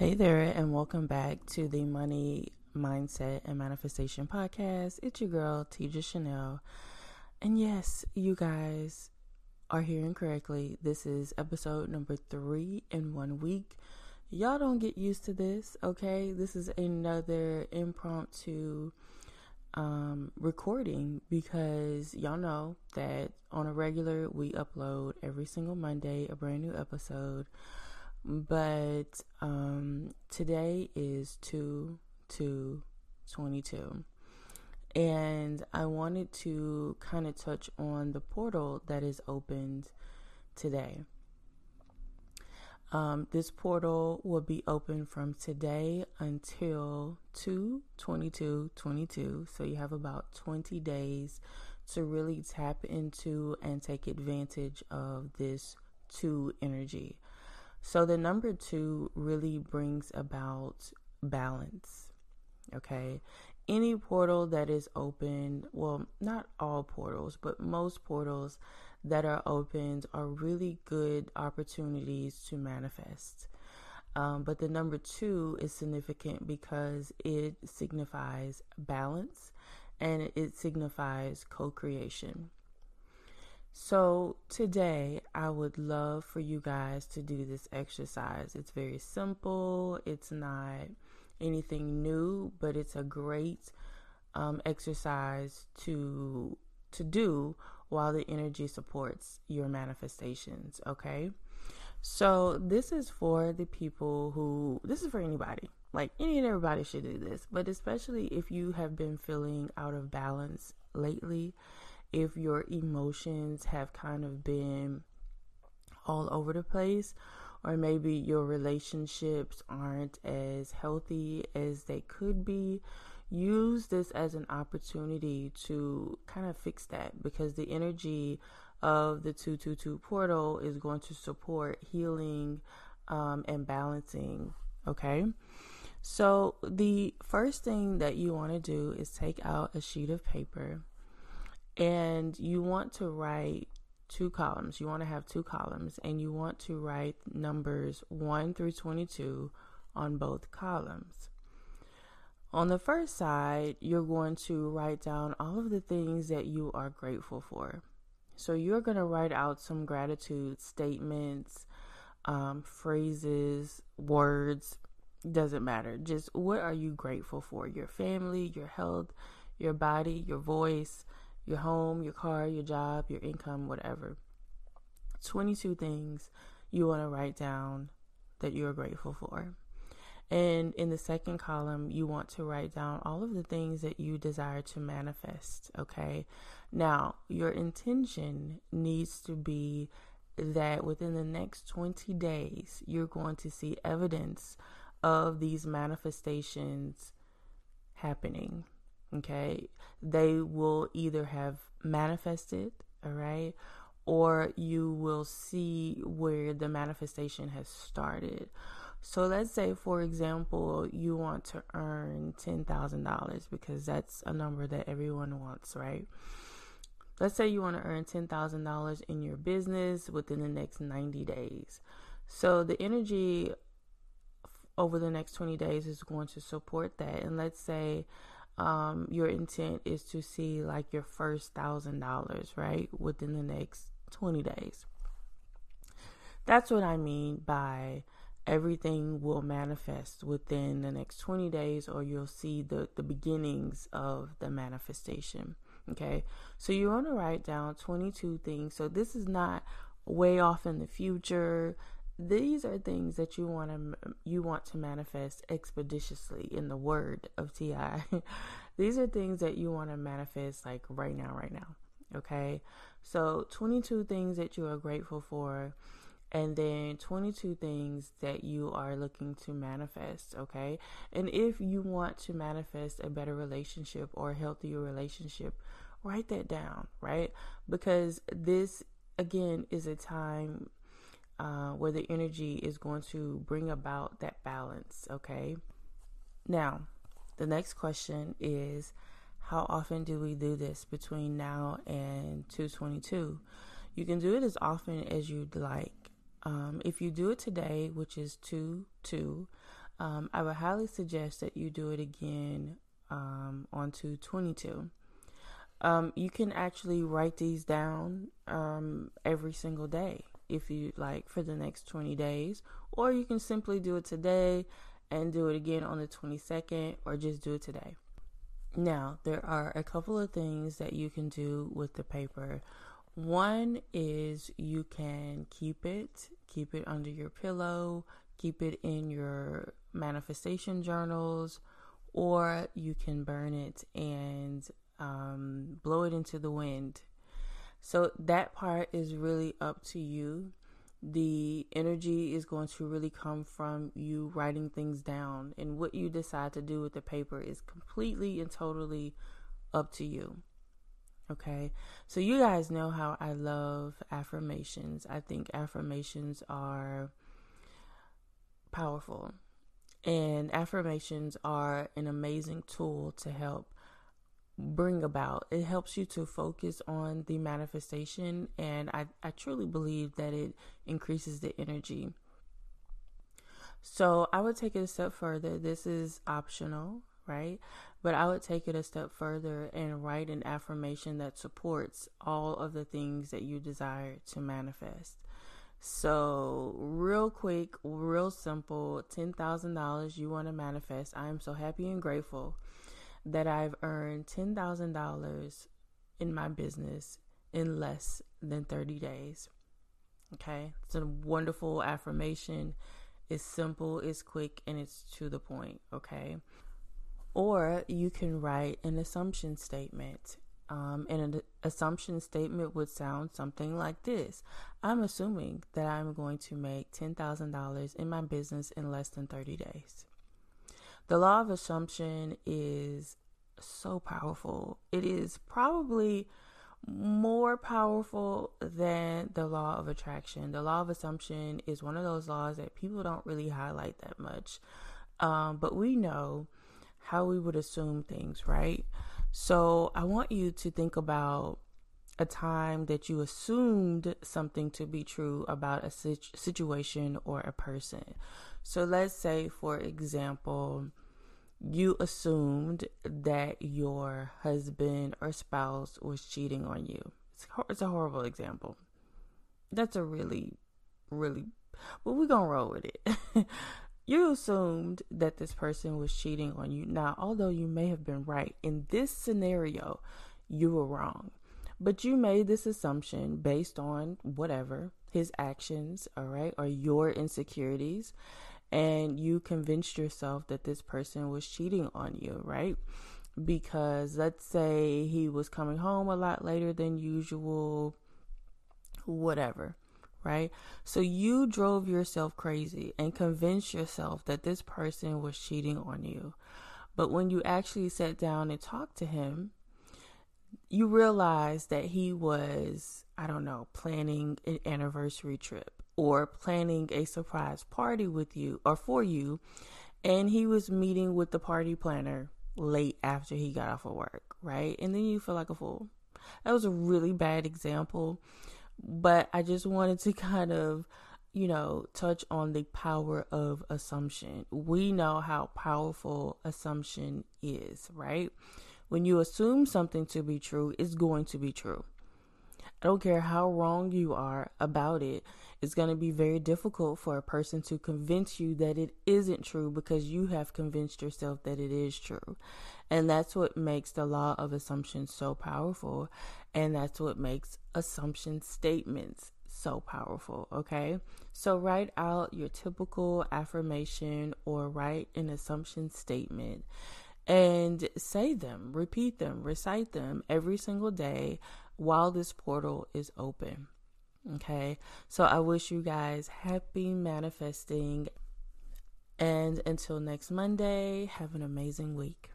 Hey there, and welcome back to the Money Mindset and Manifestation Podcast. It's your girl, Tedra Chanel. And yes, you guys are hearing correctly. This is episode number three in one week. Y'all don't get used to this, okay? This is another impromptu um, recording because y'all know that on a regular we upload every single Monday a brand new episode but um, today is 2 to 22 and i wanted to kind of touch on the portal that is opened today. Um, this portal will be open from today until 2 22 22 so you have about 20 days to really tap into and take advantage of this two energy so the number two really brings about balance. Okay. Any portal that is opened, well, not all portals, but most portals that are opened are really good opportunities to manifest. Um, but the number two is significant because it signifies balance and it signifies co creation. So, today I would love for you guys to do this exercise. It's very simple, it's not anything new, but it's a great um, exercise to to do while the energy supports your manifestations, okay? So, this is for the people who this is for anybody. Like any and everybody should do this, but especially if you have been feeling out of balance lately if your emotions have kind of been all over the place, or maybe your relationships aren't as healthy as they could be, use this as an opportunity to kind of fix that because the energy of the 222 portal is going to support healing um, and balancing. Okay. So, the first thing that you want to do is take out a sheet of paper and you want to write two columns. You want to have two columns, and you want to write numbers 1 through 22 on both columns. On the first side, you're going to write down all of the things that you are grateful for. So you're going to write out some gratitude statements, um, phrases, words, doesn't matter. Just what are you grateful for? Your family, your health, your body, your voice, your home, your car, your job, your income, whatever. 22 things you want to write down that you're grateful for. And in the second column, you want to write down all of the things that you desire to manifest. Okay. Now, your intention needs to be that within the next 20 days, you're going to see evidence of these manifestations happening. Okay. They will either have manifested, all right, or you will see where the manifestation has started. So let's say, for example, you want to earn $10,000 because that's a number that everyone wants, right? Let's say you want to earn $10,000 in your business within the next 90 days. So the energy over the next 20 days is going to support that. And let's say um, your intent is to see like your first thousand dollars, right, within the next 20 days. That's what I mean by everything will manifest within the next 20 days, or you'll see the, the beginnings of the manifestation. Okay, so you want to write down 22 things. So this is not way off in the future these are things that you want to you want to manifest expeditiously in the word of ti these are things that you want to manifest like right now right now okay? So 22 things that you are grateful for and then 22 things that you are looking to manifest okay? And if you want to manifest a better relationship or a healthier relationship write that down right? Because this again is a time uh, where the energy is going to bring about that balance. Okay. Now, the next question is how often do we do this between now and 222? You can do it as often as you'd like. Um, if you do it today, which is 2 2, um, I would highly suggest that you do it again um, on 222. Um, you can actually write these down um, every single day if you like for the next 20 days, or you can simply do it today and do it again on the 22nd, or just do it today. Now, there are a couple of things that you can do with the paper. One is you can keep it, keep it under your pillow, keep it in your manifestation journals, or you can burn it and um, blow it into the wind. So that part is really up to you. The energy is going to really come from you writing things down, and what you decide to do with the paper is completely and totally up to you. Okay, so you guys know how I love affirmations. I think affirmations are powerful, and affirmations are an amazing tool to help bring about. It helps you to focus on the manifestation, and I, I truly believe that it increases the energy. So I would take it a step further. This is optional, right? But I would take it a step further and write an affirmation that supports all of the things that you desire to manifest. So, real quick, real simple $10,000 you want to manifest. I am so happy and grateful that I've earned $10,000 in my business in less than 30 days. Okay, it's a wonderful affirmation. It's simple, it's quick, and it's to the point. Okay, or you can write an assumption statement. Um, and an assumption statement would sound something like this I'm assuming that I'm going to make $10,000 in my business in less than 30 days. The law of assumption is so powerful. It is probably more powerful than the law of attraction. The law of assumption is one of those laws that people don't really highlight that much. Um, but we know how we would assume things, right? So I want you to think about a time that you assumed something to be true about a situation or a person. So let's say, for example, you assumed that your husband or spouse was cheating on you. It's, it's a horrible example. That's a really, really, but we're going to roll with it. you assumed that this person was cheating on you. Now, although you may have been right, in this scenario, you were wrong. But you made this assumption based on whatever his actions, all right, or your insecurities and you convinced yourself that this person was cheating on you, right? Because let's say he was coming home a lot later than usual, whatever, right? So you drove yourself crazy and convinced yourself that this person was cheating on you. But when you actually sat down and talked to him, you realize that he was, I don't know, planning an anniversary trip or planning a surprise party with you or for you. And he was meeting with the party planner late after he got off of work, right? And then you feel like a fool. That was a really bad example, but I just wanted to kind of, you know, touch on the power of assumption. We know how powerful assumption is, right? When you assume something to be true, it's going to be true. I don't care how wrong you are about it. It's going to be very difficult for a person to convince you that it isn't true because you have convinced yourself that it is true. And that's what makes the law of assumption so powerful. And that's what makes assumption statements so powerful. Okay. So write out your typical affirmation or write an assumption statement and say them, repeat them, recite them every single day while this portal is open. Okay, so I wish you guys happy manifesting. And until next Monday, have an amazing week.